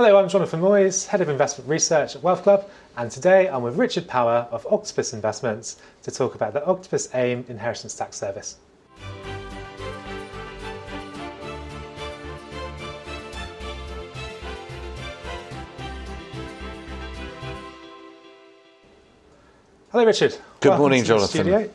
Hello, I'm Jonathan Moyes, Head of Investment Research at Wealth Club, and today I'm with Richard Power of Octopus Investments to talk about the Octopus AIM Inheritance Tax Service. Hello, Richard. Good Welcome morning, Jonathan.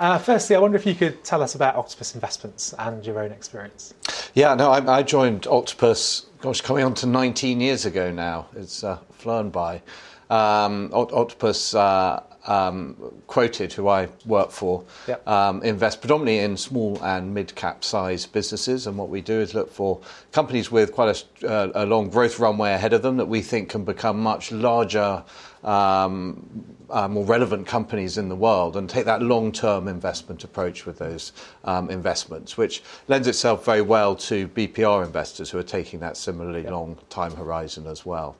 Uh, firstly, I wonder if you could tell us about Octopus Investments and your own experience. Yeah, no, I, I joined Octopus, gosh, coming on to 19 years ago now. It's uh, flown by. Um, Oct- Octopus uh, um, Quoted, who I work for, Yep. um, invest predominantly in small and mid-cap size businesses. And what we do is look for companies with quite a, uh, a long growth runway ahead of them that we think can become much larger, um, uh, more relevant companies in the world and take that long-term investment approach with those um, investments, which lends itself very well to BPR investors who are taking that similarly long time horizon as well.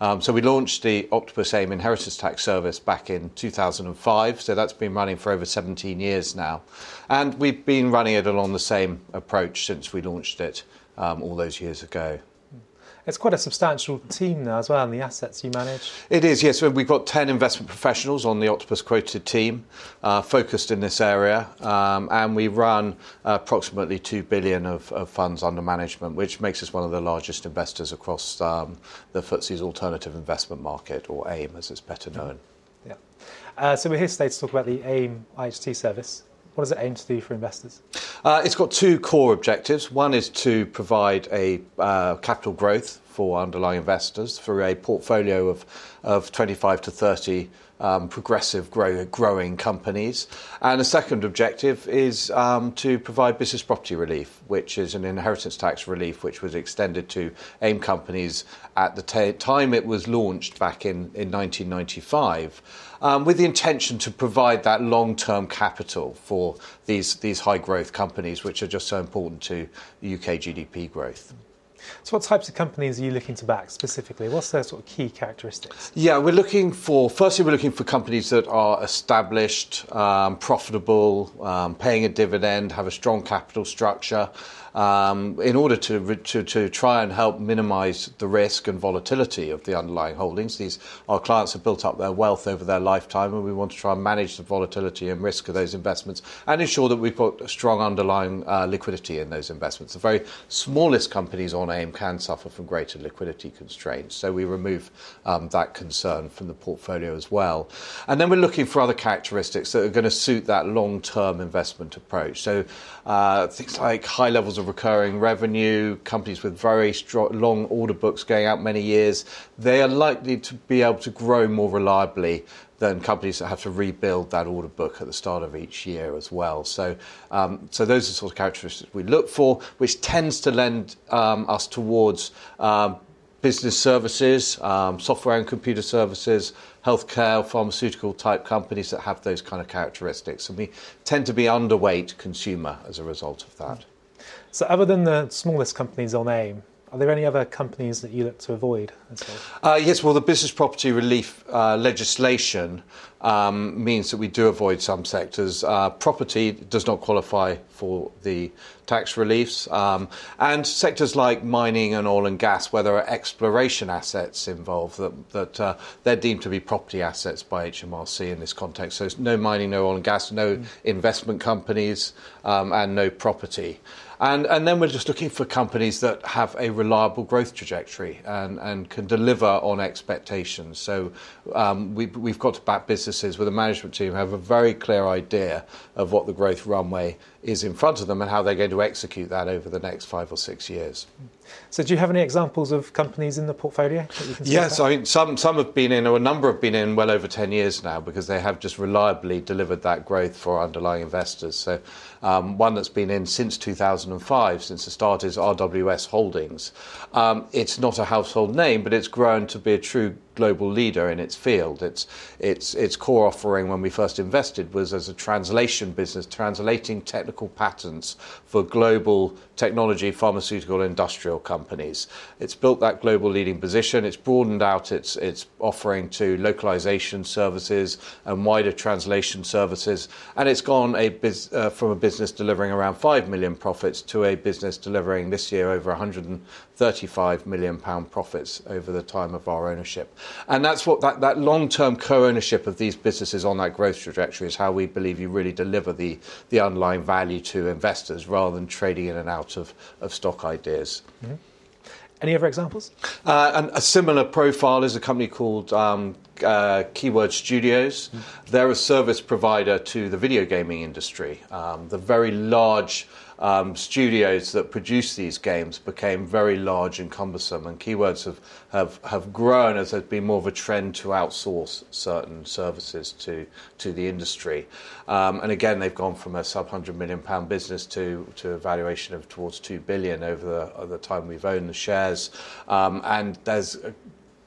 Um, so we launched the Octopus AIM Inheritance Tax Service back in 2005. So that's been running for over 17 years now, and we've been running it along the same approach since we launched it um, all those years ago. It's quite a substantial team now as well, and the assets you manage. It is, yes. We've got 10 investment professionals on the Octopus Quoted team uh, focused in this area, um, and we run approximately 2 billion of, of funds under management, which makes us one of the largest investors across um, the FTSE's alternative investment market, or AIM as it's better known. Yeah. Uh, so we're here today to talk about the AIM IHT service. What does it aim to do for investors? Uh, it's got two core objectives. One is to provide a uh, capital growth for underlying investors through a portfolio of, of 25 to 30 um, progressive grow, growing companies. And the second objective is um, to provide business property relief, which is an inheritance tax relief which was extended to AIM companies at the ta time it was launched back in, in 1995 um, with the intention to provide that long-term capital for these, these high-growth companies, which are just so important to UK GDP growth. So, what types of companies are you looking to back specifically? What's their sort of key characteristics? Yeah, we're looking for, firstly, we're looking for companies that are established, um, profitable, um, paying a dividend, have a strong capital structure, um, in order to, to, to try and help minimize the risk and volatility of the underlying holdings. These, our clients have built up their wealth over their lifetime, and we want to try and manage the volatility and risk of those investments and ensure that we've got strong underlying uh, liquidity in those investments. The very smallest companies on AIM can suffer from greater liquidity constraints, so we remove um, that concern from the portfolio as well. And then we're looking for other characteristics that are going to suit that long term investment approach. So uh, things like high levels of recurring revenue, companies with very strong, long order books going out many years, they are likely to be able to grow more reliably than companies that have to rebuild that order book at the start of each year as well. So, um, so those are the sort of characteristics we look for, which tends to lend um, us towards um, business services, um, software and computer services, healthcare, pharmaceutical type companies that have those kind of characteristics. And we tend to be underweight consumer as a result of that. So, other than the smallest companies on AIM, are there any other companies that you look to avoid? Uh, yes, well, the business property relief uh, legislation um, means that we do avoid some sectors. Uh, property does not qualify for the tax reliefs. Um, and sectors like mining and oil and gas, where there are exploration assets involved, that, that uh, they're deemed to be property assets by HMRC in this context. So, no mining, no oil and gas, no investment companies, um, and no property. And, and then we're just looking for companies that have a reliable growth trajectory and, and can deliver on expectations. So um, we, we've got to back businesses with a management team who have a very clear idea of what the growth runway is in front of them and how they're going to execute that over the next five or six years. So, do you have any examples of companies in the portfolio that you can Yes. I mean some some have been in, or a number have been in, well over ten years now because they have just reliably delivered that growth for underlying investors. So, um, one that's been in since 2005, since the start, is RWS Holdings. Um, it's not a household name, but it's grown to be a true global leader in its field. Its, its, its core offering when we first invested was as a translation business, translating technical patents for global technology, pharmaceutical, industrial companies. It's built that global leading position. It's broadened out its, its offering to localization services and wider translation services. And it's gone a biz, uh, from a business delivering around 5 million profits to a business delivering this year over 135 million pound profits over the time of our ownership. And that's what that, that long term co ownership of these businesses on that growth trajectory is how we believe you really deliver the, the underlying value to investors rather than trading in and out of, of stock ideas. Mm-hmm. Any other examples? Uh, and a similar profile is a company called um, uh, Keywords Studios. Mm. They're a service provider to the video gaming industry. Um, the very large um, studios that produce these games became very large and cumbersome, and Keywords have, have, have grown as there's been more of a trend to outsource certain services to, to the industry. Um, and again, they've gone from a sub hundred million pound business to, to a valuation of towards two billion over the, over the time we've owned the shares. Um, and there's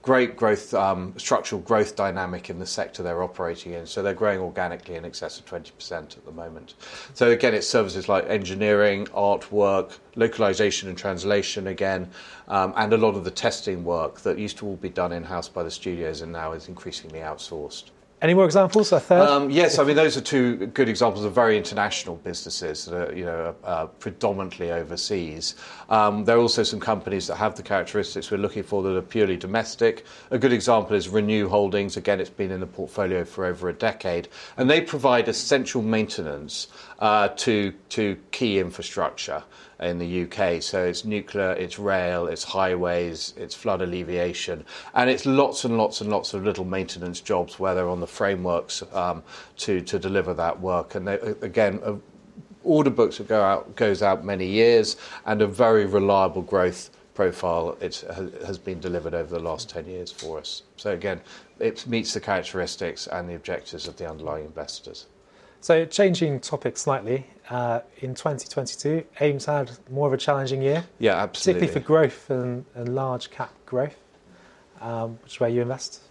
great growth, um, structural growth dynamic in the sector they're operating in. So they're growing organically in excess of 20% at the moment. So again, it's services like engineering, artwork, localization and translation again, um, and a lot of the testing work that used to all be done in-house by the studios and now is increasingly outsourced. Any more examples? A third? Um, yes, I mean those are two good examples of very international businesses that are you know uh, predominantly overseas. Um, there are also some companies that have the characteristics we're looking for that are purely domestic. A good example is Renew Holdings. Again, it's been in the portfolio for over a decade, and they provide essential maintenance uh, to to key infrastructure in the UK. So it's nuclear, it's rail, it's highways, it's flood alleviation, and it's lots and lots and lots of little maintenance jobs where they're on the frameworks um, to to deliver that work. And they, again. Uh, order books that go out goes out many years and a very reliable growth profile it has been delivered over the last 10 years for us. So again, it meets the characteristics and the objectives of the underlying investors. So, changing topic slightly, uh, in 2022, AIM's had more of a challenging year. Yeah, absolutely. Particularly for growth and, and large cap growth, um, which is where you invest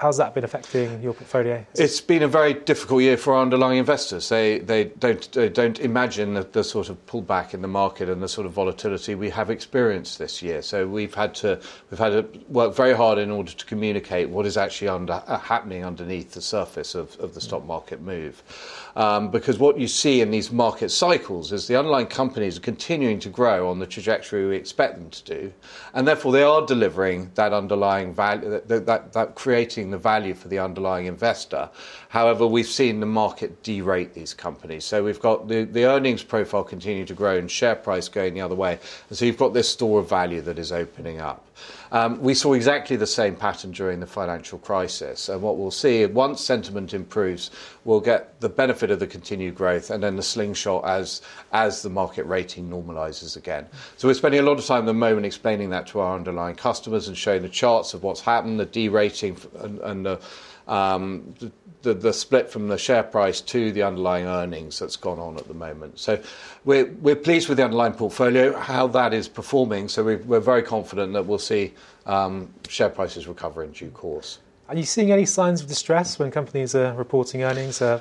how's that been affecting your portfolio? It's been a very difficult year for our underlying investors. They they don't they don't imagine the, the, sort of pullback in the market and the sort of volatility we have experienced this year. So we've had to we've had to work very hard in order to communicate what is actually under, uh, happening underneath the surface of, of the stock market move. Um, because what you see in these market cycles is the underlying companies are continuing to grow on the trajectory we expect them to do, and therefore they are delivering that underlying value that, that, that creating the value for the underlying investor. However, we've seen the market derate these companies. So we've got the, the earnings profile continue to grow and share price going the other way. And so you've got this store of value that is opening up. Um, we saw exactly the same pattern during the financial crisis. And what we'll see, once sentiment improves, we'll get the benefit of the continued growth and then the slingshot as, as the market rating normalizes again. So we're spending a lot of time at the moment explaining that to our underlying customers and showing the charts of what's happened, the derating and, and the the, the, split from the share price to the underlying earnings that's gone on at the moment. So we're, we're pleased with the underlying portfolio, how that is performing. So we are very confident that we'll see um, share prices recover in due course. Are you seeing any signs of distress when companies are reporting earnings? Uh,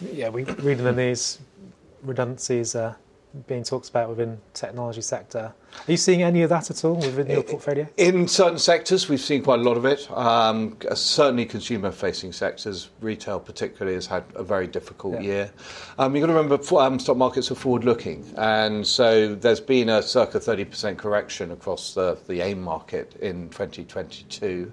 yeah, we read in the news redundancies. Being talked about within technology sector. Are you seeing any of that at all within your portfolio? In certain sectors, we've seen quite a lot of it. Um, certainly, consumer-facing sectors, retail particularly, has had a very difficult yeah. year. Um, you've got to remember, um, stock markets are forward-looking, and so there's been a circa 30% correction across the, the AIM market in 2022,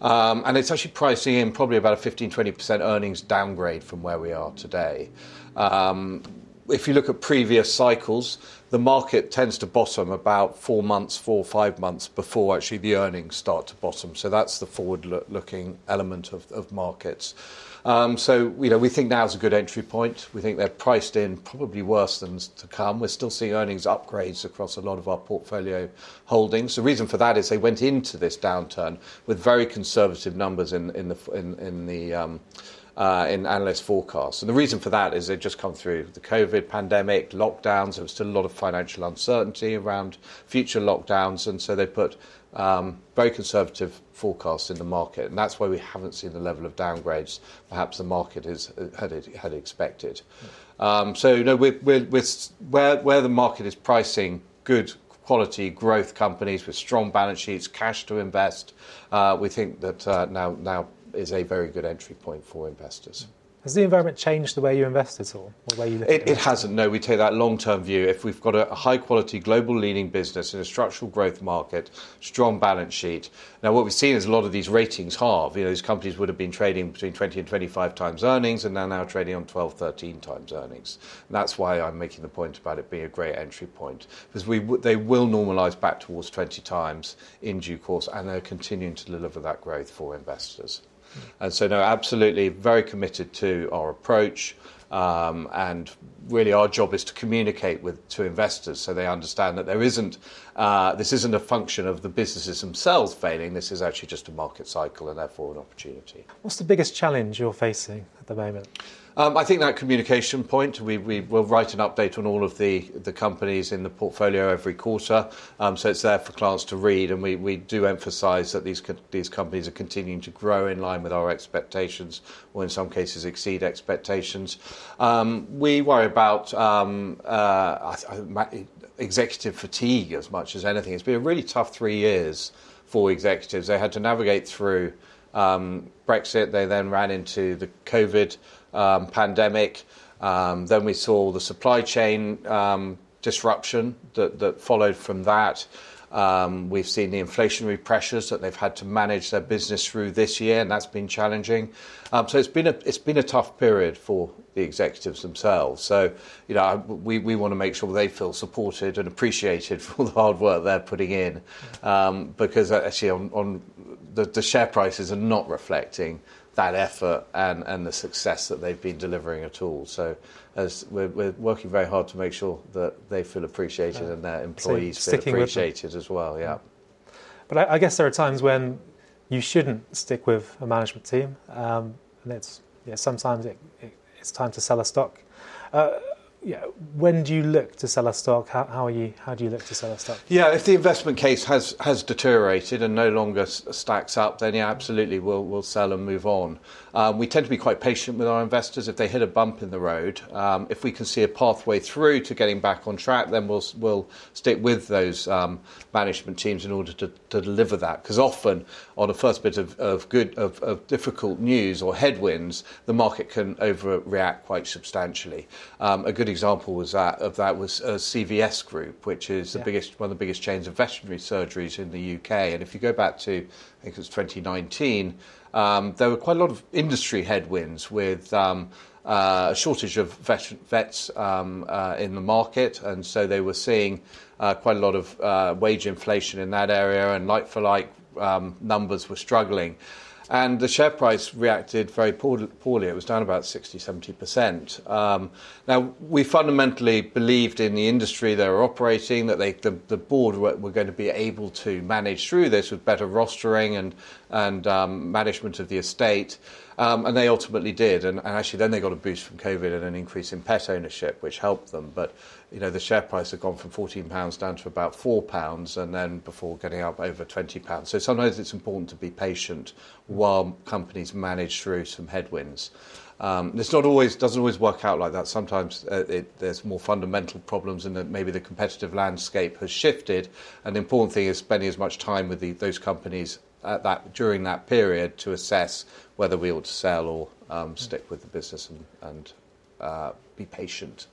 um, and it's actually pricing in probably about a 15-20% earnings downgrade from where we are today. Um, if you look at previous cycles, the market tends to bottom about four months, four or five months before actually the earnings start to bottom. So that's the forward-looking element of, of markets. Um, so you know we think now is a good entry point. We think they're priced in probably worse than to come. We're still seeing earnings upgrades across a lot of our portfolio holdings. The reason for that is they went into this downturn with very conservative numbers in, in the in, in the um, in analyst forecasts. And the reason for that is they've just come through the COVID pandemic, lockdowns. There was still a lot of financial uncertainty around future lockdowns, and so they put um, very conservative forecasts in the market, and that's why we haven't seen the level of downgrades perhaps the market is, had, had expected. Um, so, you know, we're, we're, we're, where, where the market is pricing good quality growth companies with strong balance sheets, cash to invest, uh, we think that uh, now, now is a very good entry point for investors. Has the environment changed the way you invest at all? Or way you look it, it hasn't. No, we take that long-term view. If we've got a high-quality global leading business in a structural growth market, strong balance sheet. Now, what we've seen is a lot of these ratings halve. You know, these companies would have been trading between 20 and 25 times earnings, and they're now trading on 12, 13 times earnings. And that's why I'm making the point about it being a great entry point, because we they will normalise back towards 20 times in due course, and they're continuing to deliver that growth for investors. And so, no, absolutely, very committed to our approach. Um, and really, our job is to communicate with to investors so they understand that there isn't uh, this isn't a function of the businesses themselves failing. This is actually just a market cycle and therefore an opportunity. What's the biggest challenge you're facing at the moment? Um, I think that communication point, we, we will write an update on all of the, the companies in the portfolio every quarter, um, so it's there for clients to read, and we, we do emphasise that these, these companies are continuing to grow in line with our expectations, or in some cases exceed expectations. Um, we worry about um, uh, executive fatigue as much as anything. It's been a really tough three years for executives. They had to navigate through um, Brexit, they then ran into the COVID um, pandemic. Um, then we saw the supply chain um, disruption that, that followed from that. Um, we've seen the inflationary pressures that they've had to manage their business through this year, and that's been challenging. Um, so it's been a it's been a tough period for the executives themselves. So you know we, we want to make sure they feel supported and appreciated for the hard work they're putting in, um, because actually on, on the, the share prices are not reflecting that effort and, and the success that they've been delivering at all. So as we're, we're working very hard to make sure that they feel appreciated yeah. and their employees so feel appreciated as well. Yeah. But I, I, guess there are times when you shouldn't stick with a management team, um, and it's yeah, sometimes it, it, it's time to sell a stock. Uh, yeah, when do you look to sell a stock? How, how, are you? How do you look to sell a stock? Yeah, if the investment case has has deteriorated and no longer stacks up, then yeah, absolutely, we'll we'll sell and move on. Um, we tend to be quite patient with our investors. If they hit a bump in the road, um, if we can see a pathway through to getting back on track, then we'll we'll stick with those um, management teams in order to, to deliver that. Because often, on a first bit of, of good of, of, difficult news or headwinds, the market can overreact quite substantially. Um, a good example was that of that was uh, CVS Group, which is the yeah. biggest one of the biggest chains of veterinary surgeries in the UK. And if you go back to I think it was 2019 um, there were quite a lot of industry headwinds with um, uh, a shortage of vet, vets um, uh, in the market, and so they were seeing uh, quite a lot of uh, wage inflation in that area, and like for like um, numbers were struggling. And the share price reacted very poorly. It was down about 60, 70%. Um, now, we fundamentally believed in the industry they were operating, that they, the, the board were, were, going to be able to manage through this with better rostering and, and um, management of the estate. Um, and they ultimately did. And, and, actually, then they got a boost from COVID and an increase in pet ownership, which helped them. But you know, the share price had gone from 14 pounds down to about four pounds, and then before getting up over 20 pounds. So sometimes it's important to be patient while companies manage through some headwinds. Um, it's not always doesn't always work out like that. Sometimes uh, it, there's more fundamental problems, and maybe the competitive landscape has shifted. And the important thing is spending as much time with the, those companies at that during that period to assess whether we ought to sell or um, stick with the business and, and uh, be patient.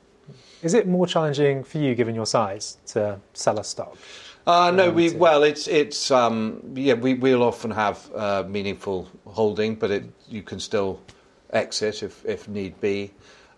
Is it more challenging for you, given your size, to sell a stock? Uh, no, we well, it's it's um, yeah, we will often have uh, meaningful holding, but it, you can still exit if if need be.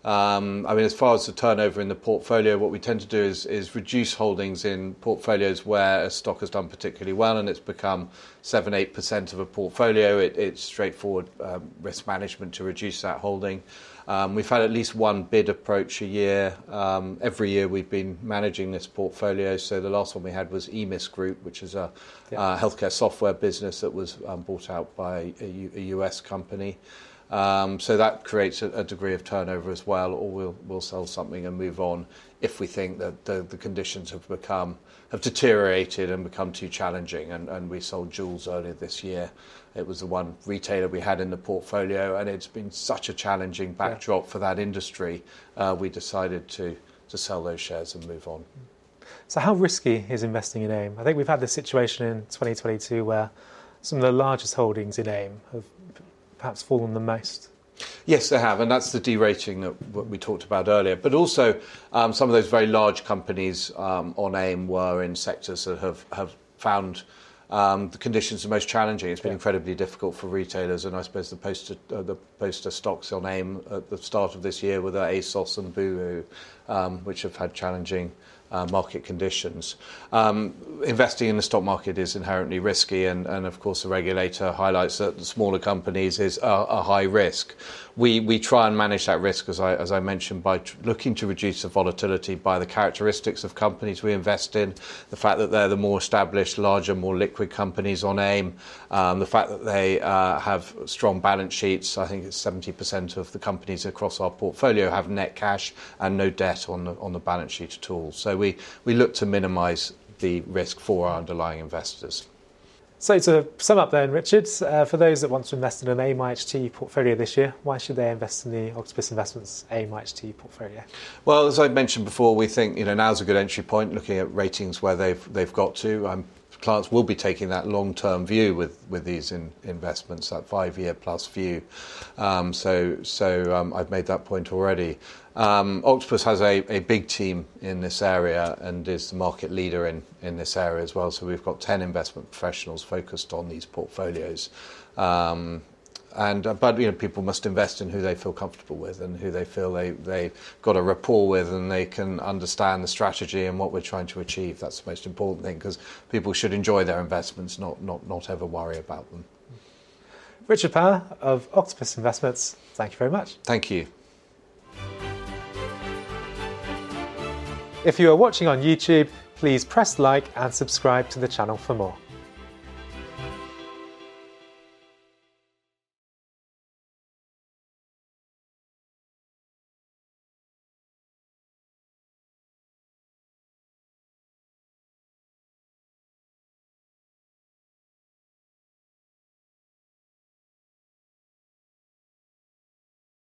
Um, I mean, as far as the turnover in the portfolio, what we tend to do is, is reduce holdings in portfolios where a stock has done particularly well and it's become 7 8% of a portfolio. It, it's straightforward um, risk management to reduce that holding. Um, we've had at least one bid approach a year. Um, every year we've been managing this portfolio. So the last one we had was EMIS Group, which is a yeah. uh, healthcare software business that was um, bought out by a, U- a US company. Um, so that creates a, degree of turnover as well, or we'll, sell something and move on if we think that the, the conditions have become have deteriorated and become too challenging. And, we sold Joules earlier this year. It was the one retailer we had in the portfolio, and it's been such a challenging backdrop for that industry. Uh, we decided to to sell those shares and move on. So, how risky is investing in AIM? I think we've had this situation in 2022 where some of the largest holdings in AIM have perhaps fallen the most. Yes, they have, and that's the derating that we talked about earlier. But also, um, some of those very large companies um, on AIM were in sectors that have, have found um, the conditions are most challenging. It's been yeah. incredibly difficult for retailers, and I suppose the poster, uh, the poster stocks on AIM at the start of this year were the ASOS and Boohoo, um, which have had challenging uh, market conditions. Um, investing in the stock market is inherently risky, and, and, of course, the regulator highlights that smaller companies is a, a high risk. We, we try and manage that risk, as I, as I mentioned, by tr- looking to reduce the volatility by the characteristics of companies we invest in, the fact that they're the more established, larger, more liquid companies on AIM, um, the fact that they uh, have strong balance sheets. I think it's 70% of the companies across our portfolio have net cash and no debt on the, on the balance sheet at all. So we, we look to minimise the risk for our underlying investors. So to sum up then, Richard, uh, for those that want to invest in an AIM IHT portfolio this year, why should they invest in the Octopus Investments AIM IHT portfolio? Well, as I mentioned before, we think you know now's a good entry point, looking at ratings where they've they've got to. I'm clients will be taking that long-term view with, with these in, investments, that five-year plus view. Um, so so um, I've made that point already. Um, Octopus has a, a big team in this area and is the market leader in, in this area as well. So we've got 10 investment professionals focused on these portfolios. Um, and uh, but you know people must invest in who they feel comfortable with and who they feel they they've got a rapport with and they can understand the strategy and what we're trying to achieve. That's the most important thing because people should enjoy their investments, not not not ever worry about them. Richard Power of Octopus Investments. Thank you very much. Thank you. If you are watching on YouTube, please press like and subscribe to the channel for more.